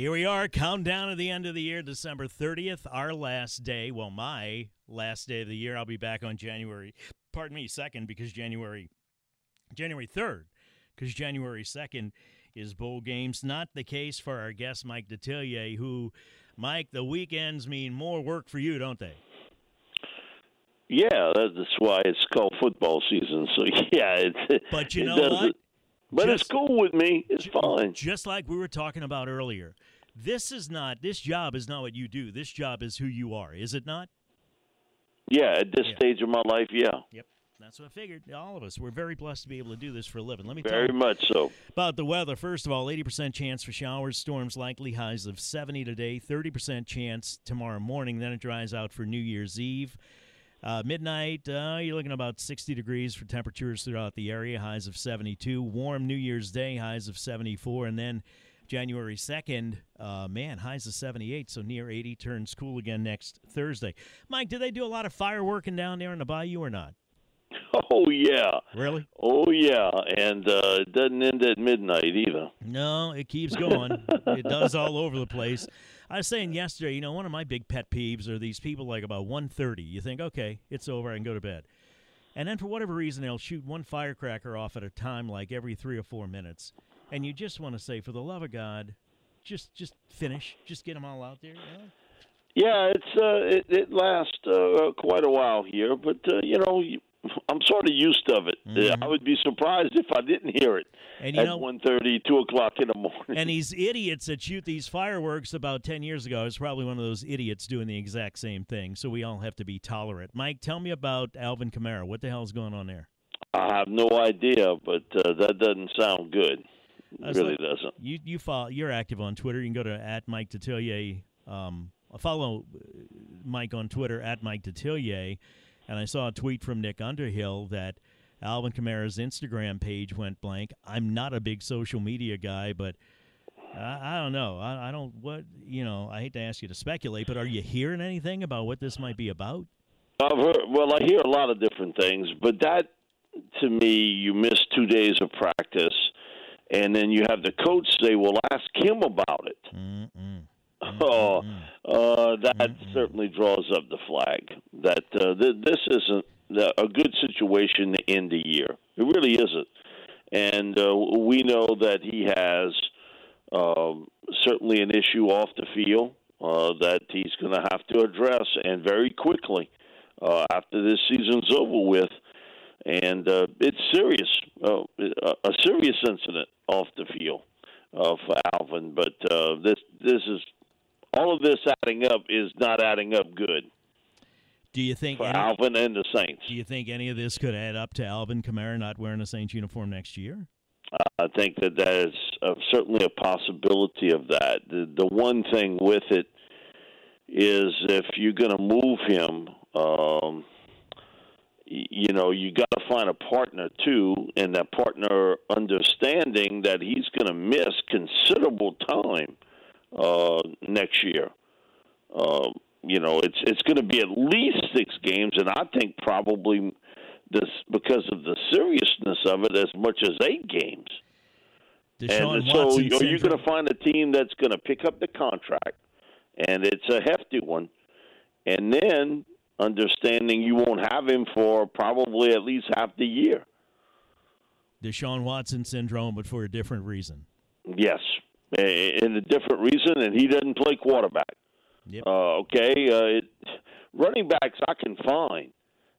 Here we are, countdown to the end of the year, December 30th, our last day. Well, my last day of the year. I'll be back on January, pardon me, 2nd, because January, January 3rd, because January 2nd is bowl games. Not the case for our guest, Mike Detillier, who, Mike, the weekends mean more work for you, don't they? Yeah, that's why it's called football season. So, yeah. It, but you know what? But Just- it's cool with me. It's fine. Just like we were talking about earlier. This is not, this job is not what you do. This job is who you are, is it not? Yeah, at this Yeah. stage of my life, yeah. Yep. That's what I figured. All of us. We're very blessed to be able to do this for a living. Let me tell Very you much so. about the weather. First of all, 80% chance for showers, storms likely, highs of 70 today, 30% chance tomorrow morning. Then it dries out for New Year's Eve. Uh, midnight, uh, you're looking about 60 degrees for temperatures throughout the area, highs of 72. Warm New Year's Day, highs of 74. And then January 2nd, uh, man, highs of 78, so near 80, turns cool again next Thursday. Mike, do they do a lot of fireworking down there in the bayou or not? Oh, yeah. Really? Oh, yeah. And uh, it doesn't end at midnight either. No, it keeps going. it does all over the place. I was saying yesterday, you know, one of my big pet peeves are these people like about 1.30. You think, okay, it's over, I can go to bed. And then for whatever reason, they'll shoot one firecracker off at a time, like every three or four minutes. And you just want to say, for the love of God, just just finish. Just get them all out there. You know? Yeah, it's uh, it, it lasts uh, quite a while here, but uh, you know, I'm sort of used of it. Uh, I would be surprised if I didn't hear it Mm-hmm. And you at know, one thirty, two o'clock in the morning. and these idiots that shoot these fireworks about 10 years ago is probably one of those idiots doing the exact same thing. So we all have to be tolerant. Mike, tell me about Alvin Kamara. What the hell's going on there? I have no idea, but uh, that doesn't sound good. It really like- doesn't. You you follow you're active on Twitter. You can go to at Mike Detillier. Um, follow uh, Mike on Twitter at Mike Detillier, and I saw a tweet from Nick Underhill that Alvin Kamara's Instagram page went blank. I'm not a big social media guy, but I, I don't know. I, I don't what you know. I hate to ask you to speculate, but are you hearing anything about what this might be about? I've heard, well, I hear a lot of different things, but that to me, you miss two days of practice, and then you have the coach say, "Well, ask him about it." Mm-mm. Oh, uh, that certainly draws up the flag. That uh, th- this isn't a good situation to end the year. It really isn't, and uh, we know that he has um, certainly an issue off the field uh, that he's going to have to address, and very quickly uh, after this season's over with. And uh, it's serious, uh, a a serious incident off the field uh, for Alvin. But uh, this this is all of this adding up is not adding up good Do you think for any, Alvin and the Saints. do you think any of this could add up to Alvin Kamara not wearing a Saints uniform next year? I think that that is uh, certainly a possibility of that. The, the one thing with it is if you're going to move him, um, you know, you got to find a partner too, and that partner understanding that he's going to miss considerable time uh, next year. Uh, you know, it's it's going to be at least six games, and I think probably this because of the seriousness of it, as much as eight games. Deshaun and so, Watson are you going to find a team that's going to pick up the contract, and it's a hefty one, and then understanding you won't have him for probably at least half the year? Deshaun Watson syndrome, but for a different reason. Yes, and a different reason, and he doesn't play quarterback. Yep. Uh, okay, uh, it, running backs I can find.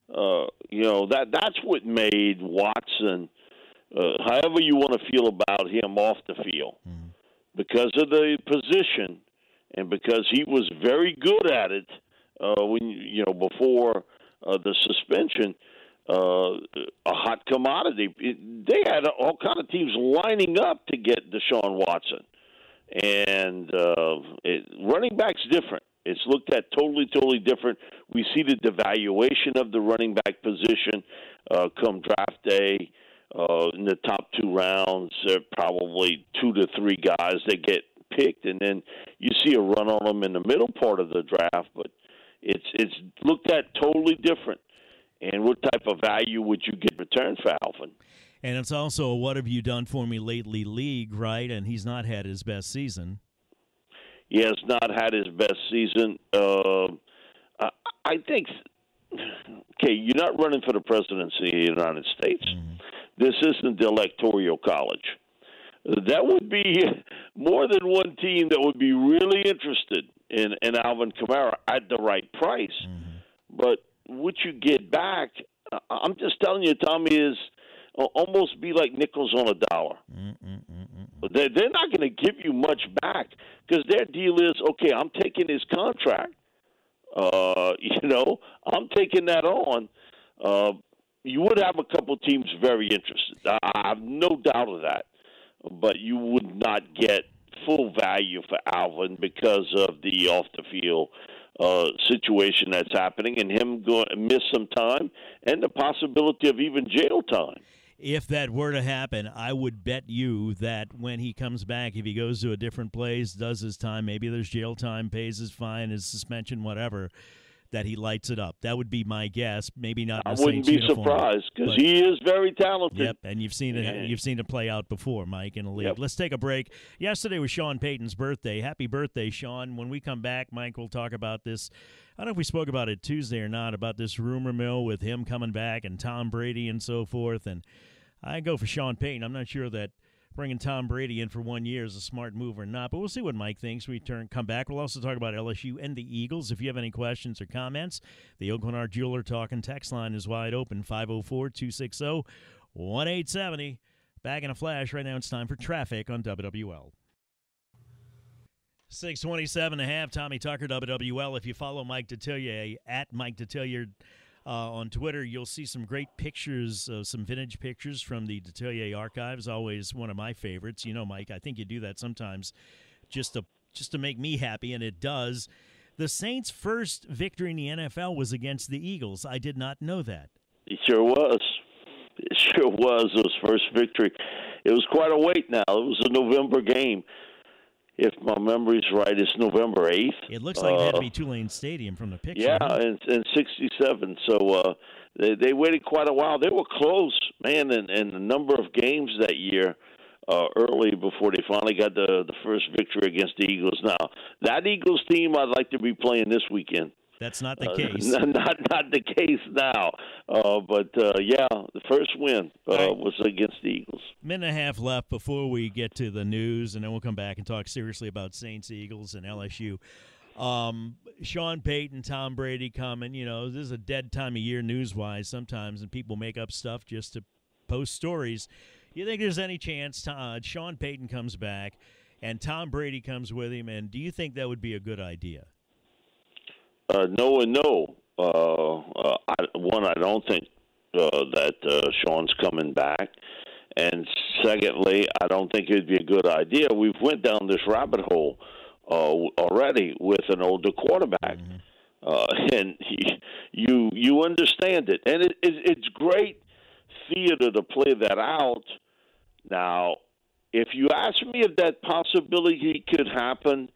Uh, you know that that's what made Watson. Uh, however you want to feel about him off the field, because of the position, and because he was very good at it uh, when you know before uh, the suspension. Uh, a hot commodity. It, they had all kind of teams lining up to get Deshaun Watson and uh, it, running back's different. It's looked at totally, totally different. We see the devaluation of the running back position uh, come draft day. Uh, in the top two rounds, are probably two to three guys that get picked, and then you see a run on them in the middle part of the draft. But it's it's looked at totally different. And what type of value would you get in return for Alvin? And it's also a what have you done for me lately league, right? And he's not had his best season. He has not had his best season. Uh, I think, okay, you're not running for the presidency of the United States. Mm-hmm. This isn't the electoral college. That would be more than one team that would be really interested in, in Alvin Kamara at the right price. Mm-hmm. But what you get back, I'm just telling you, Tommy, is uh, almost be like nickels on a dollar. Mm, mm, mm, but they're, they're not going to give you much back because their deal is okay. I'm taking his contract. Uh, you know, I'm taking that on. Uh, you would have a couple teams very interested. I have no doubt of that. But you would not get full value for Alvin because of the off the field uh, situation that's happening and him going miss some time and the possibility of even jail time. If that were to happen, I would bet you that when he comes back, if he goes to a different place, does his time, maybe there's jail time, pays his fine, his suspension, whatever, that he lights it up. That would be my guess. Maybe not. I wouldn't be uniform, surprised because he is very talented. Yep, and you've seen it. Yeah. You've seen it play out before, Mike, in the league. Yep. Let's take a break. Yesterday was Sean Payton's birthday. Happy birthday, Sean! When we come back, Mike, we'll talk about this. I don't know if we spoke about it Tuesday or not about this rumor mill with him coming back and Tom Brady and so forth and I go for Sean Payton. I'm not sure that bringing Tom Brady in for one year is a smart move or not, but we'll see what Mike thinks. We turn come back. We'll also talk about LSU and the Eagles. If you have any questions or comments, the Aucoin Hart Jeweler talking text line is wide open 504 260 1870. Back in a flash. Right now it's time for traffic on WWL. 627 and a half, Tommy Tucker, WWL. If you follow Mike Detillier at Mike Detillier uh, on Twitter, you'll see some great pictures, uh, some vintage pictures from the Detillier archives. Always one of my favorites. You know, Mike, I think you do that sometimes just to just to make me happy, and it does. The Saints' first victory in the NFL was against the Eagles. I did not know that. It sure was. It sure was. His first victory. It was quite a wait now. It was a November game if my memory's right, it's November 8th. It looks like uh, it had to be uh, Tulane Stadium from the picture. Yeah, in, in 67. So uh, they, they waited quite a while. They were close, man, in, in a number of games that year. Uh, early before they finally got the the first victory against the Eagles. Now that Eagles team, I'd like to be playing this weekend. That's not the uh, case. not not the case now. Uh, but uh, yeah, the first win uh, right. was against the Eagles. Minute and a half left before we get to the news, and then we'll come back and talk seriously about Saints, Eagles, and LSU. Um, Sean Payton, Tom Brady coming. You know, this is a dead time of year news wise sometimes, and people make up stuff just to post stories. You think there's any chance uh, Sean Payton comes back and Tom Brady comes with him? And do you think that would be a good idea? Uh, no and no. Uh, uh, I, one, I don't think uh, that uh, Sean's coming back, and secondly, I don't think it'd be a good idea. We've went down this rabbit hole uh, already with an older quarterback, mm-hmm. uh, and he, you you understand it, and it, it, it's great theater to play that out. Now, if you ask me if that possibility could happen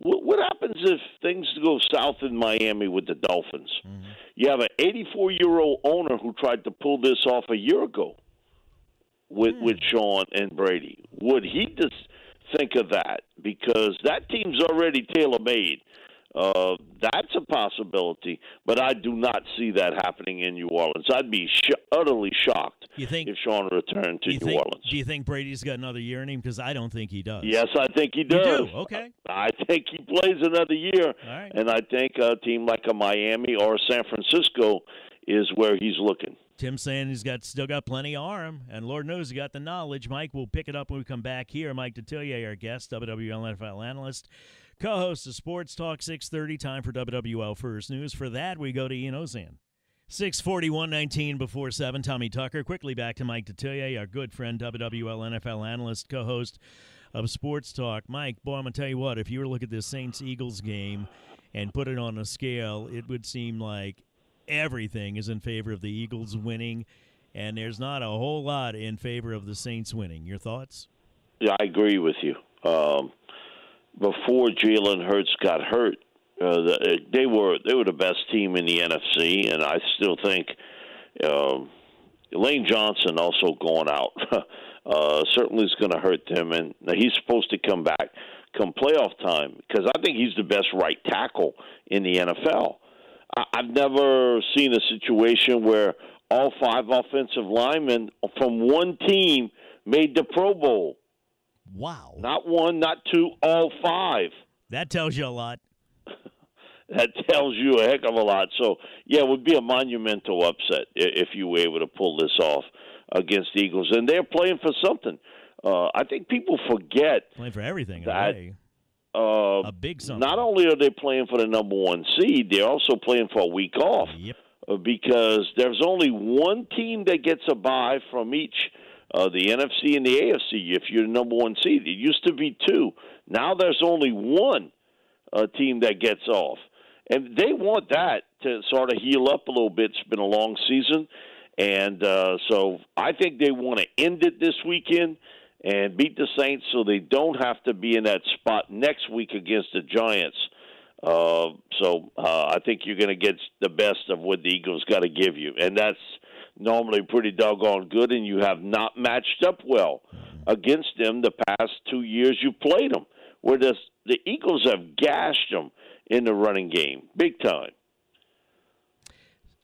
what, what happens if things go south in Miami with the Dolphins? Mm-hmm. You have an 84 year old owner who tried to pull this off a year ago with mm. with Sean and Brady. Would he just think of that? Because that team's already tailor made. Uh, that's a possibility, but I do not see that happening in New Orleans. I'd be sh- utterly shocked you think, if Sean returned to New think, Orleans. Do you think Brady's got another year in him? Because I don't think he does. Yes, I think he does. Do? Okay. I think he plays another year, and I think a team like a Miami or San Francisco is where he's looking. Tim saying he's got still got plenty of arm, and Lord knows he got the knowledge. Mike, we'll pick it up when we come back here. Mike Detillier, our guest, WWL NFL analyst co-host of Sports Talk 630. Time for WWL First News. For that, we go to Ian Ozan. 641 19 before 7. Tommy Tucker. Quickly back to Mike Detillier, our good friend, WWL NFL analyst, co host of Sports Talk. Mike, boy, I'm going to tell you what, if you were to look at this Saints Eagles game and put it on a scale, it would seem like everything is in favor of the Eagles winning, and there's not a whole lot in favor of the Saints winning. Your thoughts? Yeah, I agree with you. Um, before Jalen Hurts got hurt, uh, they were they were the best team in the NFC, and I still think um, Lane Johnson also going out uh, certainly is going to hurt them, and he's supposed to come back come playoff time because I think he's the best right tackle in the NFL. I, I've never seen a situation where all five offensive linemen from one team made the Pro Bowl. Wow. Not one, not two, all five. That tells you a lot. that tells you a heck of a lot. So, yeah, it would be a monumental upset if you were able to pull this off against the Eagles. And they're playing for something. Uh, I think people forget playing for everything. That, uh, a big something. Not only are they playing for the number one seed, they're also playing for a week off. Yep. Uh, because there's only one team that gets a bye from each uh, the NFC and the AFC. If you're the number one seed, it used to be two. Now there's only one uh, team that gets off, and they want that to sort of heal up a little bit. It's been a long season, and uh, so I think they want to end it this weekend and beat the Saints so they don't have to be in that spot next week against the Giants. Uh, so uh, I think you're going to get the best of what the Eagles got to give you, and that's normally pretty doggone good. And you have not matched up well against them the past two years you played them, where the the Eagles have gashed them in the running game big time.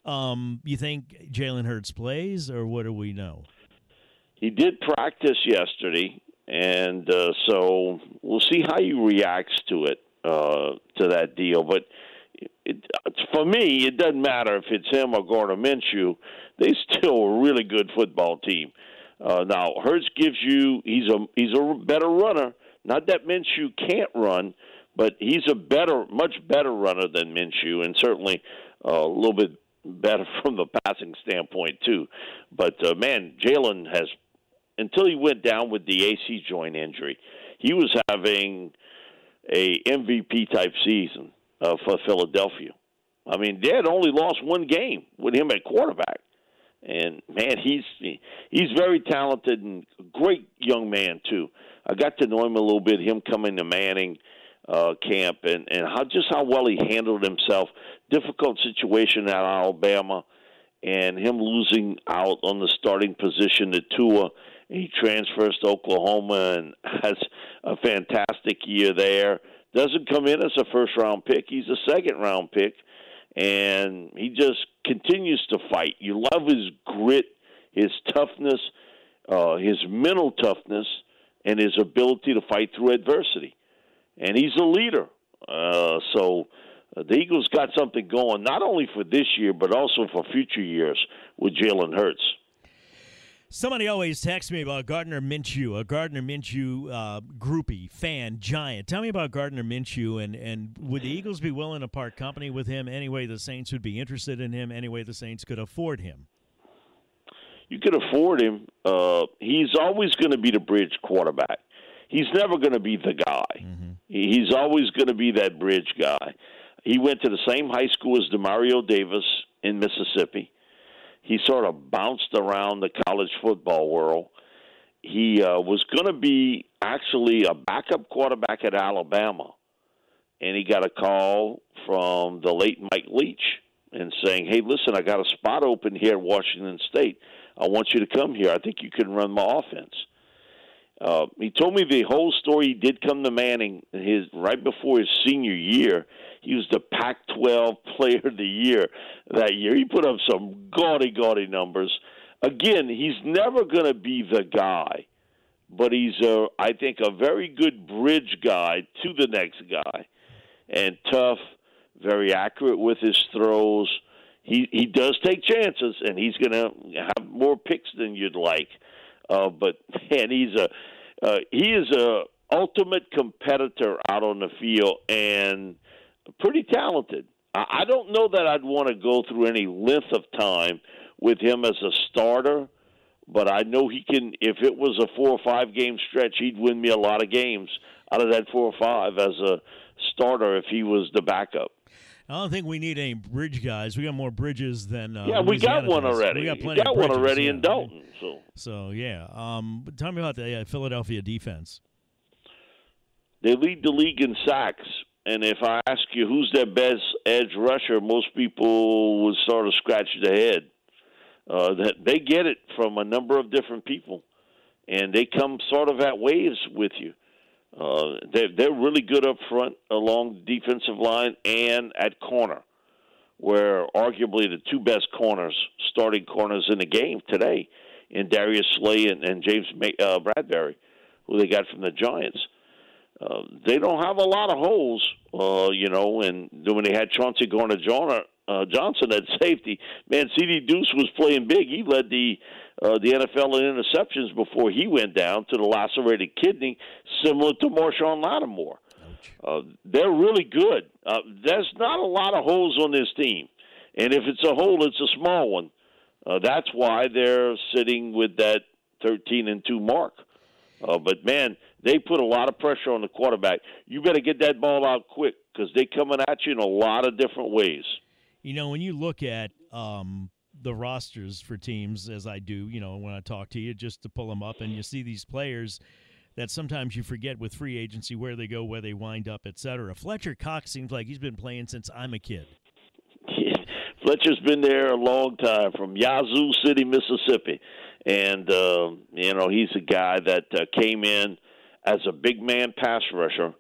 Um, you think Jalen Hurts plays, or what do we know? He did practice yesterday, and uh, so we'll see how he reacts to it, uh, to that deal. But it, for me, it doesn't matter if it's him or Gardner Minshew. They still a really good football team. Uh, now Hurts gives you he's a he's a better runner. Not that Minshew can't run, but he's a better, much better runner than Minshew, and certainly uh, a little bit better from the passing standpoint too. But uh, man, Jalen has until he went down with the AC joint injury, he was having a MVP type season uh, for Philadelphia. I mean, they had only lost one game with him at quarterback, and man, he's he's very talented and great young man too. I got to know him a little bit. Him coming to Manning uh, camp and and how just how well he handled himself. Difficult situation at Alabama, and him losing out on the starting position to Tua he transfers to Oklahoma and has a fantastic year there. Doesn't come in as a first round pick. He's a second round pick. And he just continues to fight. You love his grit, his toughness, uh, his mental toughness, and his ability to fight through adversity. And he's a leader. Uh, so uh, the Eagles got something going, not only for this year, but also for future years with Jalen Hurts. Somebody always texts me about Gardner Minshew, a Gardner Minshew uh, groupie, fan, giant. Tell me about Gardner Minshew, and, and would the Eagles be willing to part company with him anyway? the Saints would be interested in him, anyway. the Saints could afford him? You could afford him. Uh, he's always going to be the bridge quarterback. He's never going to be the guy. Mm-hmm. He's always going to be that bridge guy. He went to the same high school as Demario Davis in Mississippi he sort of bounced around the college football world. He uh, was going to be actually a backup quarterback at Alabama, and he got a call from the late Mike Leach and saying, "Hey, listen, I got a spot open here at Washington State. I want you to come here. I think you can run my offense." Uh, he told me the whole story. He did come to Manning his right before his senior year. He was the Pac-12 Player of the Year that year. He put up some gaudy, gaudy numbers. Again, he's never going to be the guy, but he's a, I think, a very good bridge guy to the next guy, and tough, very accurate with his throws. He he does take chances, and he's going to have more picks than you'd like. Uh, but man, he's a uh, he is a ultimate competitor out on the field and pretty talented. I, I don't know that I'd want to go through any length of time with him as a starter, but I know he can. If it was a four or five game stretch, he'd win me a lot of games out of that four or five as a starter if he was the backup. I don't think we need any bridge guys. We got more bridges than uh, yeah. We got one does. already. We got, plenty got one already yeah. in Dalton. So so yeah. Um, tell me about the uh, Philadelphia defense. They lead the league in sacks, and if I ask you who's their best edge rusher, most people would sort of scratch their head. Uh, that they get it from a number of different people, and they come sort of at waves with you. Uh, they're, they're really good up front along the defensive line and at corner, where arguably the two best corners, starting corners in the game today, in Darius Slay and, and James May, uh, Bradberry, who they got from the Giants. Uh, they don't have a lot of holes, uh, you know. And when they had Chauncey Gardner uh, Johnson at safety, man, C.D. Deuce was playing big. He led the uh, the NFL in interceptions before he went down to the lacerated kidney, similar to Marshon Lattimore. Uh, they're really good. Uh, there's not a lot of holes on this team, and if it's a hole, it's a small one. Uh, that's why they're sitting with that 13 and two mark. Uh, but man, they put a lot of pressure on the quarterback. You better get that ball out quick because they're coming at you in a lot of different ways. You know, when you look at um, the rosters for teams, as I do, you know, when I talk to you, just to pull them up, and you see these players that sometimes you forget with free agency where they go, where they wind up, et cetera. Fletcher Cox seems like he's been playing since I'm a kid. Fletcher's been there a long time from Yazoo City, Mississippi, and uh, you know he's a guy that uh, came in as a big man pass rusher,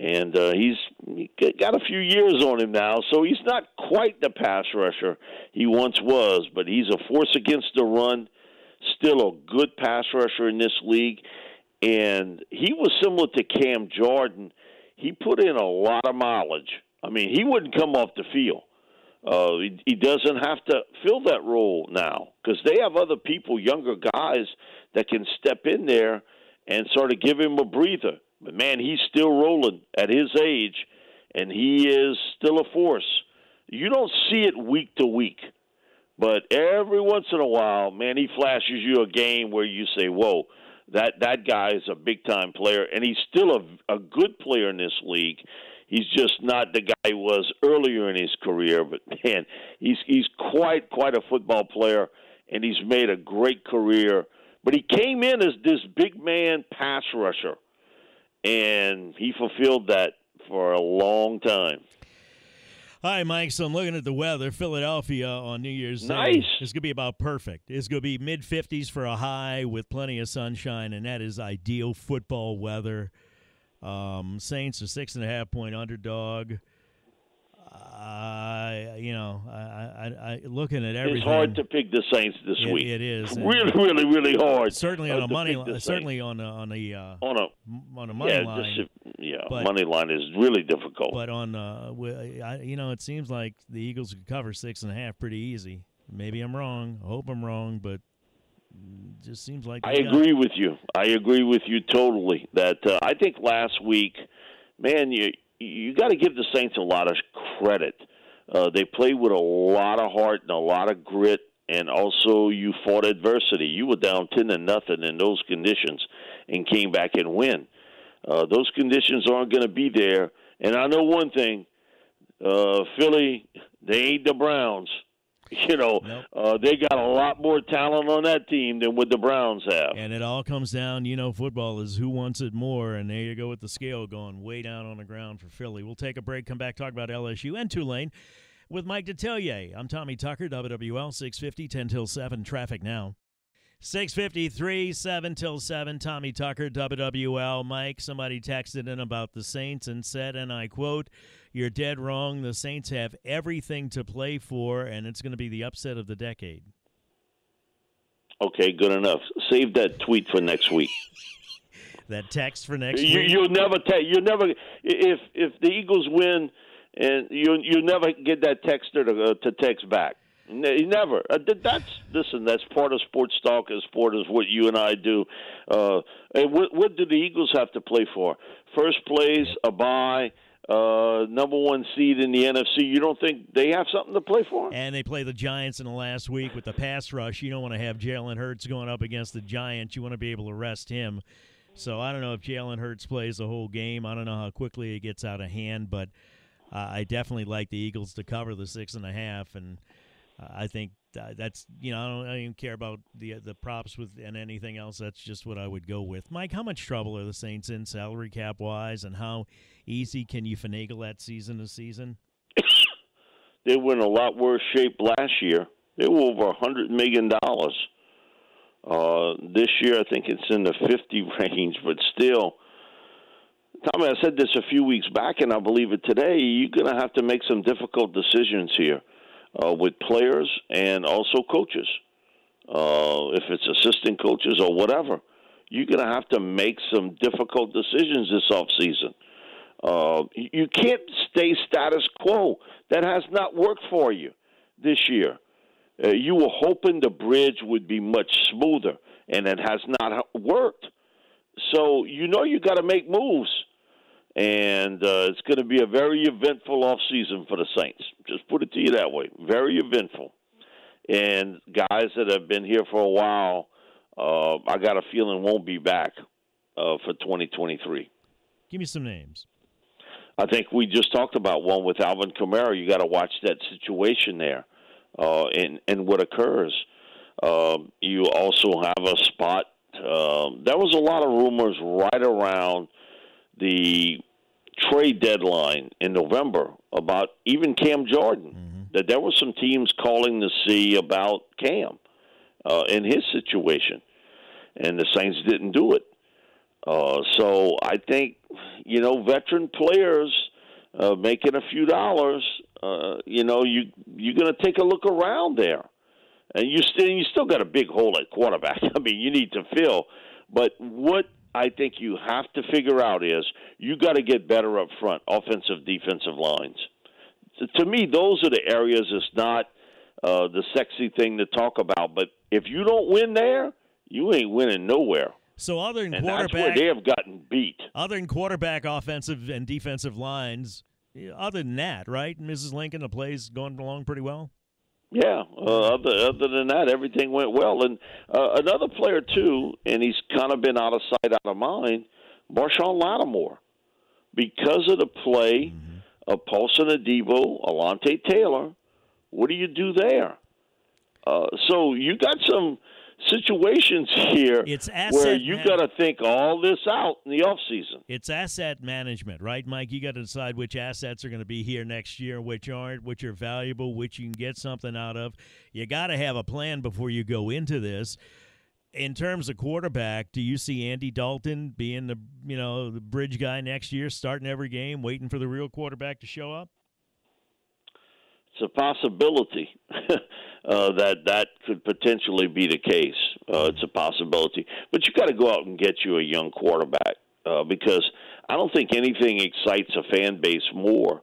and uh, he's he got a few years on him now, so he's not quite the pass rusher he once was, but he's a force against the run, still a good pass rusher in this league, and he was similar to Cam Jordan. He put in a lot of mileage. I mean, he wouldn't come off the field. Uh, he, he doesn't have to fill that role now because they have other people, younger guys, that can step in there and sort of give him a breather. But man, he's still rolling at his age, and he is still a force. You don't see it week to week, but every once in a while, man, he flashes you a game where you say, "Whoa, that that guy is a big time player," and he's still a a good player in this league. He's just not the guy he was earlier in his career, but man, he's he's quite quite a football player, and he's made a great career but he came in as this big man pass rusher, and he fulfilled that for a long time. Hi, Mike. So I'm looking at the weather. Philadelphia on New Year's nice. Day. It's going to be about perfect. It's going to be mid 50s for a high with plenty of sunshine, and that is ideal football weather. Um, Saints are six and a half point underdog. Uh, know, I, I, I, looking at everything. It's hard to pick the Saints this it, week. It is really, really, really hard. Certainly on a money line. Certainly on a, on a uh, on a on a money yeah, line. Just, yeah, but, money line is really difficult. But on, uh, you know, it seems like the Eagles could cover six and a half pretty easy. Maybe I'm wrong. I hope I'm wrong, but just seems like I agree with you. I agree with you totally. That uh, I think last week, man, you you got to give the Saints a lot of credit. Uh, they played with a lot of heart and a lot of grit, and also you fought adversity. You were down ten to nothing in those conditions, and came back and win. Uh, those conditions aren't going to be there. And I know one thing: uh, Philly, they ain't the Browns. you know, nope. uh, they got a lot more talent on that team than what the Browns have. And it all comes down, you know, football is who wants it more, and there you go with the scale going way down on the ground for Philly. We'll take a break, come back, talk about LSU and Tulane with Mike Detillier. I'm Tommy Tucker, WWL 650, 10 till 7, traffic now. 653, 7 till 7. Tommy Tucker, WWL. Mike, somebody texted in about the Saints and said, and I quote, You're dead wrong. The Saints have everything to play for, and it's going to be the upset of the decade. Okay, good enough. Save that tweet for next week. that text for next you, week. You'll never take. You'll never. If if the Eagles win, and you you never get that texter to uh, to text back. Never. Uh, that's listen. That's part of sports talk. As sport is what you and I do. Uh, and what, what do the Eagles have to play for? First place, a bye, uh, number one seed in the NFC. You don't think they have something to play for? And they play the Giants in the last week with the pass rush. You don't want to have Jalen Hurts going up against the Giants. You want to be able to rest him. So I don't know if Jalen Hurts plays the whole game. I don't know how quickly it gets out of hand, but uh, I definitely like the Eagles to cover the six and a half and. I think that's you know I don't, I don't, even care about the the props with and anything else. That's just what I would go with. Mike, how much trouble are the Saints in salary cap wise, and how easy can you finagle that season to season? they were in a lot worse shape last year. They were over a hundred million dollars. Uh, this year, I think it's in the fifty range, but still, Tommy, I said this a few weeks back, and I believe it today. You're going to have to make some difficult decisions here uh, with players and also coaches. Uh, if it's assistant coaches or whatever, you're going to have to make some difficult decisions this offseason. Uh, you can't stay status quo. That has not worked for you this year. Uh, you were hoping the bridge would be much smoother, and it has not worked. So you know you got to make moves, and uh, it's going to be a very eventful off season for the Saints. Just put it to you that way, very eventful. And guys that have been here for a while, uh, I got a feeling won't be back uh, for 2023. Give me some names. I think we just talked about one with Alvin Kamara. You got to watch that situation there, uh, and and what occurs. Um, you also have a spot. Um, there was a lot of rumors right around the trade deadline in November about even Cam Jordan. Mm-hmm. That there were some teams calling to see about Cam uh, in his situation, and the Saints didn't do it. Uh, so I think you know veteran players uh, making a few dollars. Uh, you know you you're going to take a look around there, and you still you still got a big hole at quarterback. I mean you need to fill, but what I think you have to figure out is you got to get better up front, offensive, defensive lines. To, me, those are the areas. It's not uh, the sexy thing to talk about, but if you don't win there, you ain't winning nowhere. So other than and quarterback, they have gotten beat. Other than quarterback, offensive and defensive lines, other than that, right? Mrs. Lincoln, the play's going along pretty well. Yeah. Uh, other other than that, everything went well. And uh, another player too, and he's kind of been out of sight, out of mind. Marshon Lattimore, because of the play mm-hmm. of Paulson Adebo, Alontae Taylor. What do you do there? Uh, so you got some situations here it's where you got to think all this out in the off season. It's asset management, right, Mike? You got to decide which assets are going to be here next year, which aren't, which are valuable, which you can get something out of. You got to have a plan before you go into this. In terms of quarterback, do you see Andy Dalton being the you know the bridge guy next year, starting every game, waiting for the real quarterback to show up? It's a possibility. uh, that that could potentially be the case. Uh, it's a possibility, but you got to go out and get you a young quarterback uh, because I don't think anything excites a fan base more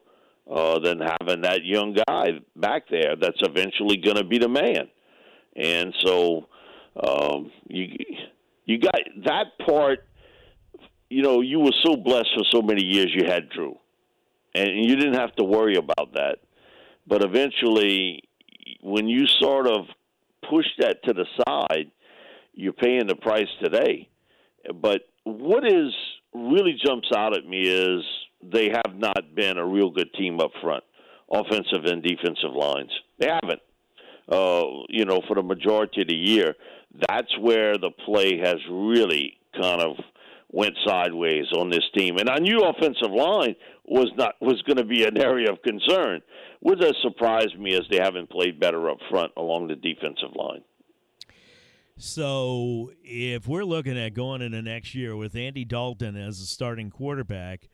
uh, than having that young guy back there that's eventually going to be the man. And so um, you you got that part. You know, you were so blessed for so many years. You had Drew, and you didn't have to worry about that. But eventually, when you sort of push that to the side, you're paying the price today. But what is really jumps out at me is they have not been a real good team up front, offensive and defensive lines. They haven't. Uh, you know, for the majority of the year, that's where the play has really kind of went sideways on this team. And I knew offensive line was not was going to be an area of concern. What has surprise me is they haven't played better up front along the defensive line. So, if we're looking at going into next year with Andy Dalton as a starting quarterback,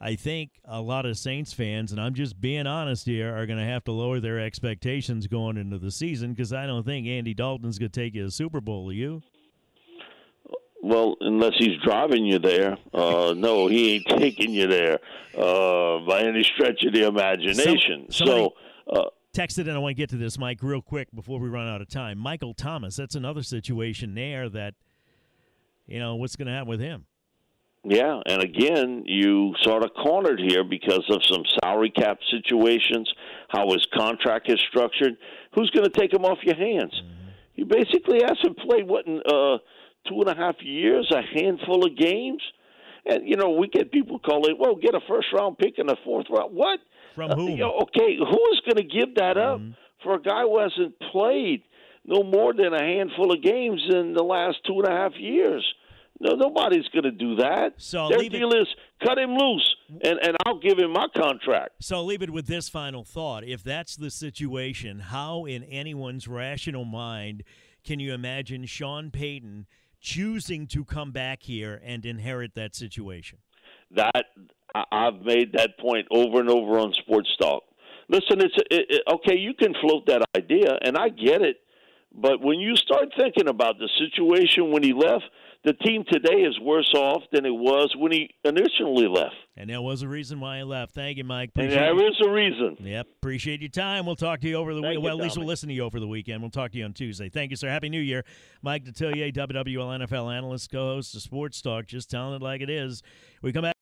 I think a lot of Saints fans, and I'm just being honest here, are going to have to lower their expectations going into the season because I don't think Andy Dalton's going to take you to a Super Bowl. Are you? Well, unless he's driving you there. Uh, no, he ain't taking you there uh, by any stretch of the imagination. So, so uh, texted, and I want to get to this, Mike, real quick before we run out of time. Michael Thomas, that's another situation there that, you know, what's going to happen with him? Yeah, and again, you sort of cornered here because of some salary cap situations, how his contract is structured. Who's going to take him off your hands? Mm-hmm. You basically hasn't played what in uh, two and a half years, a handful of games. And you know, we get people calling, "Well, get a first round pick and a fourth round." What? From whom? Uh, you know, okay, who is going to give that up mm-hmm. for a guy who hasn't played no more than a handful of games in the last two and a half years? No, nobody's going to do that. So their deal it, is cut him loose, and and I'll give him my contract. So I'll leave it with this final thought: If that's the situation, how in anyone's rational mind can you imagine Sean Payton? Choosing to come back here and inherit that situation? That I've made that point over and over on Sports Talk. Listen, it's it, it, okay. You can float that idea, and I get it. But when you start thinking about the situation when he left, the team today is worse off than it was when he initially left. And there was a reason why he left. Thank you, Mike. And Appreciate there you. is a reason. Yep, appreciate your time. We'll talk to you over the Thank week. you, Well, at least we'll listen to you over the weekend. We'll talk to you on Tuesday. Thank you, sir. Happy New Year. Mike Detillier, WWL NFL analyst, co-host of Sports Talk, just telling it like it is. We come back.